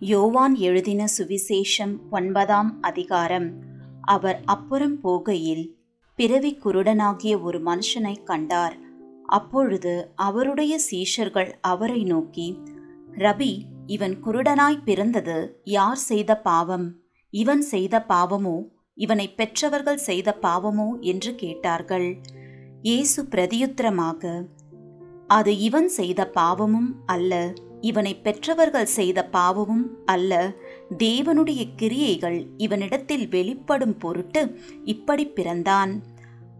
யோவான் எழுதின சுவிசேஷம் ஒன்பதாம் அதிகாரம். அவர் அப்புறம் போகையில் பிறவி குருடனாகிய ஒரு மனுஷனை கண்டார். அப்பொழுது அவருடைய சீஷர்கள் அவரை நோக்கி ரபி இவன் குருடனாய் பிறந்தது யார் செய்த பாவம்? இவன் செய்த பாவமோ? இவனை பெற்றவர்கள் செய்த பாவமோ? என்று கேட்டார்கள். இயேசு பிரதியுத்திரமாக அது இவன் செய்த பாவமும் அல்ல இவனை பெற்றவர்கள் செய்த பாவமும் அல்ல தேவனுடைய கிரியைகள் இவனிடத்தில் வெளிப்படும் பொருட்டு இப்படி பிறந்தான்.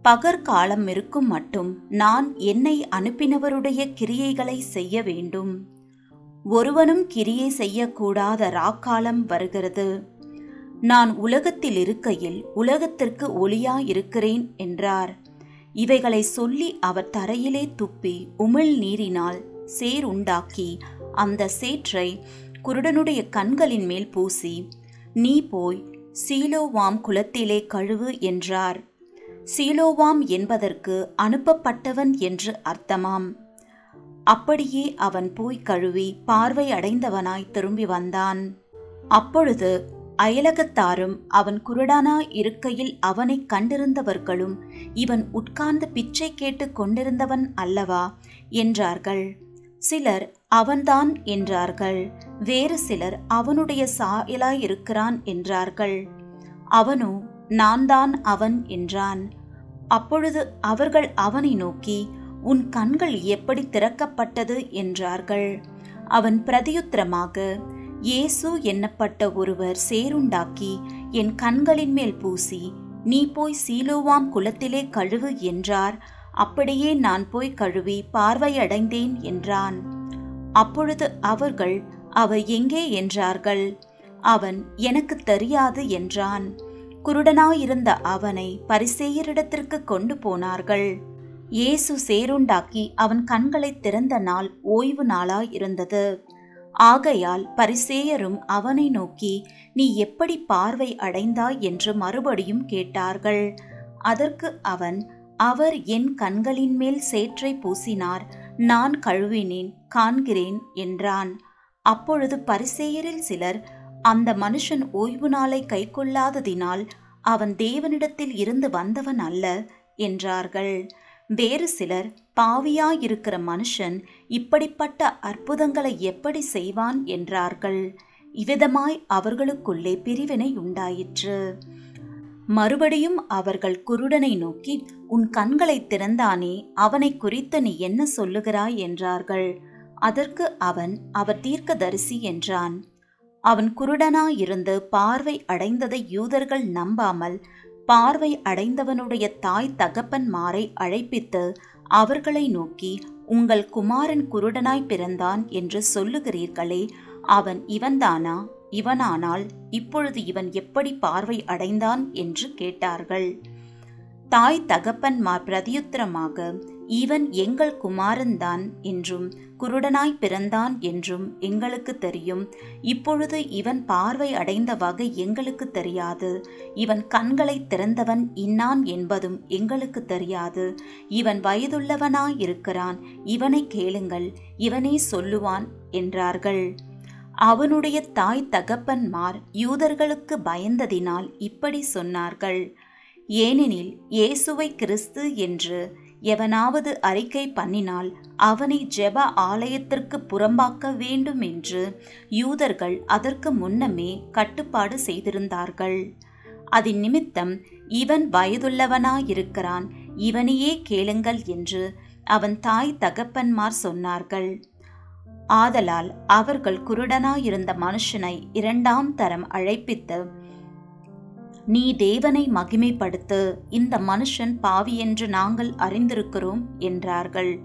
பகற்காலம் இருக்கும் மட்டும் நான் என்னை அனுப்பினவருடைய கிரியைகளை செய்ய வேண்டும். ஒருவனும் கிரியை செய்யக்கூடாத ராக்காலம் வருகிறது. நான் உலகத்தில் இருக்கையில் உலகத்திற்கு ஒளியாயிருக்கிறேன் என்றார். இவைகளை சொல்லி அவர் தரையிலே துப்பி உமிழ் நீரினால் சேர் உண்டாக்கி அந்த சேற்றை குருடனுடைய கண்களின் மேல் பூசி நீ போய் சீலோவாம் குலத்திலே கழுவு என்றார். சீலோவாம் என்பதற்கு அனுப்பப்பட்டவன் என்று அர்த்தமாம். அப்படியே அவன் போய் கழுவி பார்வை அடைந்தவனாய் திரும்பி வந்தான். அப்பொழுது அயலகத்தாரும் அவன் குருடானாய் இருக்கையில் அவனை கண்டிருந்தவர்களும் இவன் உட்கார்ந்து பிச்சை கேட்டு கொண்டிருந்தவன் அல்லவா? என்றார்கள். சிலர் அவன்தான் என்றார்கள். வேறு சிலர் அவனுடைய சாயலாயிருக்கிறான் என்றார்கள். அவனோ நான் தான் அவன் என்றான். அப்பொழுது அவர்கள் அவனை நோக்கி உன் கண்கள் எப்படி திறக்கப்பட்டது என்றார்கள். அவன் பிரதியுத்திரமாக இயேசு எண்ணப்பட்ட ஒருவர் சேருண்டாக்கி என் கண்களின் மேல் பூசி நீ போய் சீலோவாம் குலத்திலே கழுவு என்றார். அப்படியே நான் போய் கழுவி பார்வையடைந்தேன் என்றான். அப்பொழுது அவர்கள் அவை எங்கே? என்றார்கள். அவன் எனக்கு தெரியாது என்றான். குருடனாயிருந்த அவனை பரிசேயரிடத்திற்கு கொண்டு போனார்கள். இயேசு சேருண்டாக்கி அவன் கண்களை திறந்த நாள் ஓய்வு நாளாயிருந்தது. ஆகையால் பரிசேயரும் அவனை நோக்கி நீ எப்படி பார்வை அடைந்தாய்? என்று மறுபடியும் கேட்டார்கள். அதற்கு அவன் அவர் என் கண்களின் மேல் சேற்றை பூசினார். நான் கழுவினேன் காண்கிறேன் என்றான். அப்பொழுது பரிசேயரில் சிலர் அந்த மனுஷன் ஓய்வு நாளை கைக்கொள்ளாததினால் அவன் தேவனிடத்தில் இருந்து வந்தவன் அல்ல என்றார்கள். வேறு சிலர் பாவியாயிருக்கிற மனுஷன் இப்படிப்பட்ட அற்புதங்களை எப்படி செய்வான் என்றார்கள். இவ்விதமாய் அவர்களுக்குள்ளே பிரிவினை உண்டாயிற்று. மறுபடியும் அவர்கள் குருடனை நோக்கி உன் கண்களை திறந்தானே அவனை குறித்து நீ என்ன சொல்லுகிறாய்? என்றார்கள். அதற்கு அவன் அவர் தீர்க்கதரிசி என்றான். அவன் குருடனாயிருந்து பார்வை அடைந்ததை யூதர்கள் நம்பாமல் பார்வை அடைந்தவனுடைய தாய் தகப்பன்மாரை அழைப்பித்து அவர்களை நோக்கி உங்கள் குமாரன் குருடனாய் பிறந்தான் என்று சொல்லுகிறீர்களே அவன் இவன்தானா? இவனானால் இப்பொழுது இவன் எப்படி பார்வை அடைந்தான் என்று கேட்டார்கள். தாய் தகப்பன்மார் பிரதியுத்தரமாக இவன் எங்கள் குமாரன்தான் என்றும் குருடனாய் பிறந்தான் என்றும் எங்களுக்கு தெரியும். இப்பொழுது இவன் பார்வை அடைந்த வகை எங்களுக்கு தெரியாது. இவன் கண்களை திறந்தவன் இன்னான் என்பதும் எங்களுக்கு தெரியாது. இவன் வயதுள்ளவனாயிருக்கிறான். இவனை கேளுங்கள். இவனே சொல்லுவான் என்றார்கள். அவனுடைய தாய் தகப்பன்மார் யூதர்களுக்கு பயந்ததினால் இப்படி சொன்னார்கள். ஏனெனில் இயேசுவை கிறிஸ்து என்று எவனாவது அறிக்கை பண்ணினால் அவனை ஜெப ஆலயத்திற்கு புறம்பாக்க வேண்டும் என்று யூதர்கள் அதற்கு முன்னமே கட்டுப்பாடு செய்திருந்தார்கள். அதன் நிமித்தம் இவன் வயதுள்ளவனாயிருக்கிறான் இவனையே கேளுங்கள் என்று அவன் தாய் தகப்பன்மார் சொன்னார்கள். ஆதலால் அவர்கள் குருடனாயிருந்த மனுஷனை இரண்டாம் தரம் அழைப்பித்து நீ தேவனை மகிமைப்படுத்து இந்த மனுஷன் பாவி என்று நாங்கள் அறிந்திருக்கிறோம் என்றார்கள்.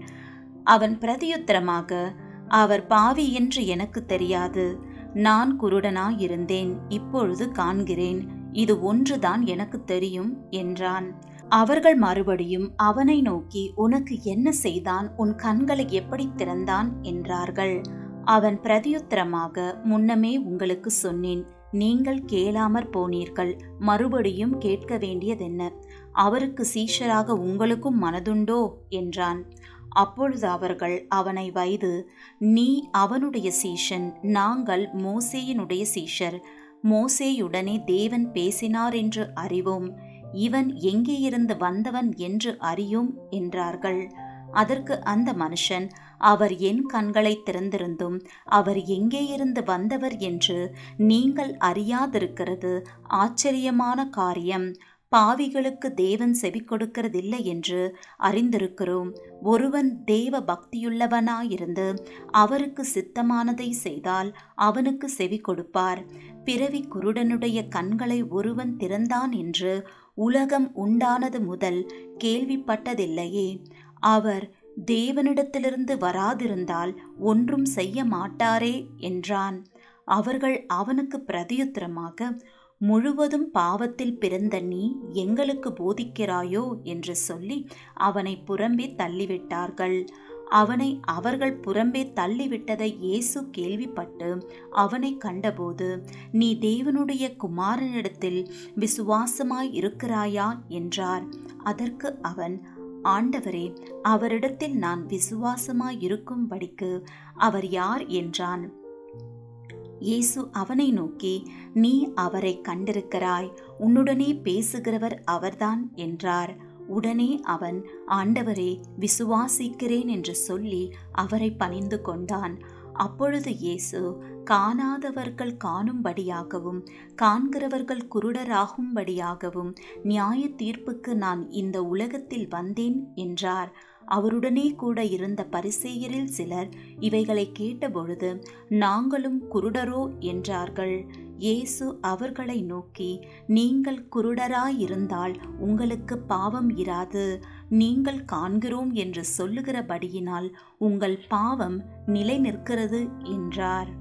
அவன் பிரதியுத்தரமாக அவர் பாவி என்று எனக்கு தெரியாது. நான் குருடனாயிருந்தேன். இப்பொழுது காண்கிறேன். இது ஒன்றுதான் எனக்கு தெரியும் என்றான். அவர்கள் மறுபடியும் அவனை நோக்கி உனக்கு என்ன செய்தான்? உன் கண்களை எப்படி திறந்தான்? என்றார்கள். அவன் பிரதியுத்தரமாக முன்னமே உங்களுக்கு சொன்னேன் நீங்கள் கேளாமற் போனீர்கள். மறுபடியும் கேட்க வேண்டியதென்ன? அவருக்கு சீஷராக உங்களுக்கும் மனதுண்டோ? என்றான். அப்பொழுது அவர்கள் அவனை வைது நீ அவனுடைய சீஷன் நாங்கள் மோசேயினுடைய சீஷர். மோசேயுடனே தேவன் பேசினார் என்று அறிவோம். இவன் எங்கே இருந்து வந்தவன் என்று அறியும் என்றார்கள். அதற்கு அந்த மனுஷன் அவர் என் கண்களை திறந்திருந்தும் அவர் எங்கே இருந்து வந்தவர் என்று நீங்கள் அறியாதிருக்கிறது. ஆச்சரியமான காரியம். பாவிகளுக்கு தேவன் செவி கொடுக்கிறதில்லை என்று அறிந்திருக்கிறோம். ஒருவன் தேவ பக்தியுள்ளவனாயிருந்து அவருக்கு சித்தமானதை செய்தால் அவனுக்கு செவி கொடுப்பார். பிறவி குருடனுடைய கண்களை ஒருவன் திறந்தான் என்று உலகம் உண்டானது முதல் கேள்விப்பட்டதில்லையே. அவர் தேவனிடத்திலிருந்து வராதிருந்தால் ஒன்றும் செய்ய மாட்டாரே என்றான். அவர்கள் அவனுக்கு பிரதியுத்தரமாக முழுவதும் பாவத்தில் பிறந்த நீ எங்களுக்கு போதிக்கிறாயோ? என்று சொல்லி அவனை புறம்பே தள்ளிவிட்டார்கள். அவனை அவர்கள் புறம்பே தள்ளிவிட்டதை இயேசு கேள்விப்பட்டு அவனை கண்டபோது நீ தேவனுடைய குமாரனிடத்தில் விசுவாசமாய் இருக்கிறாயா? என்றார். அதற்கு அவன் ஆண்டவரே அவரிடத்தில் நான் விசுவாசமாய் இருக்கும்படிக்கு அவர் யார்? என்றான். இயேசு அவனை நோக்கி நீ அவரை கண்டிருக்கிறாய். உன்னுடனே பேசுகிறவர் அவர்தான் என்றார். உடனே அவன் ஆண்டவரே விசுவாசிக்கிறேன் என்று சொல்லி அவரை பணிந்து கொண்டான். அப்பொழுது இயேசு காணாதவர்கள் காணும்படியாகவும் காண்கிறவர்கள் குருடராகும்படியாகவும் நியாய தீர்ப்புக்கு நான் இந்த உலகத்தில் வந்தேன் என்றார். அவருடனே கூட இருந்த பரிசேயரில் சிலர் இவைகளை கேட்டபொழுது நாங்களும் குருடரோ என்றார்கள். இயேசு அவர்களை நோக்கி நீங்கள் குருடராயிருந்தால் உங்களுக்கு பாவம் இராது. நீங்கள் காண்கிறோம் என்று சொல்லுகிறபடியினால் உங்கள் பாவம் நிலை நிற்கிறது என்றார்.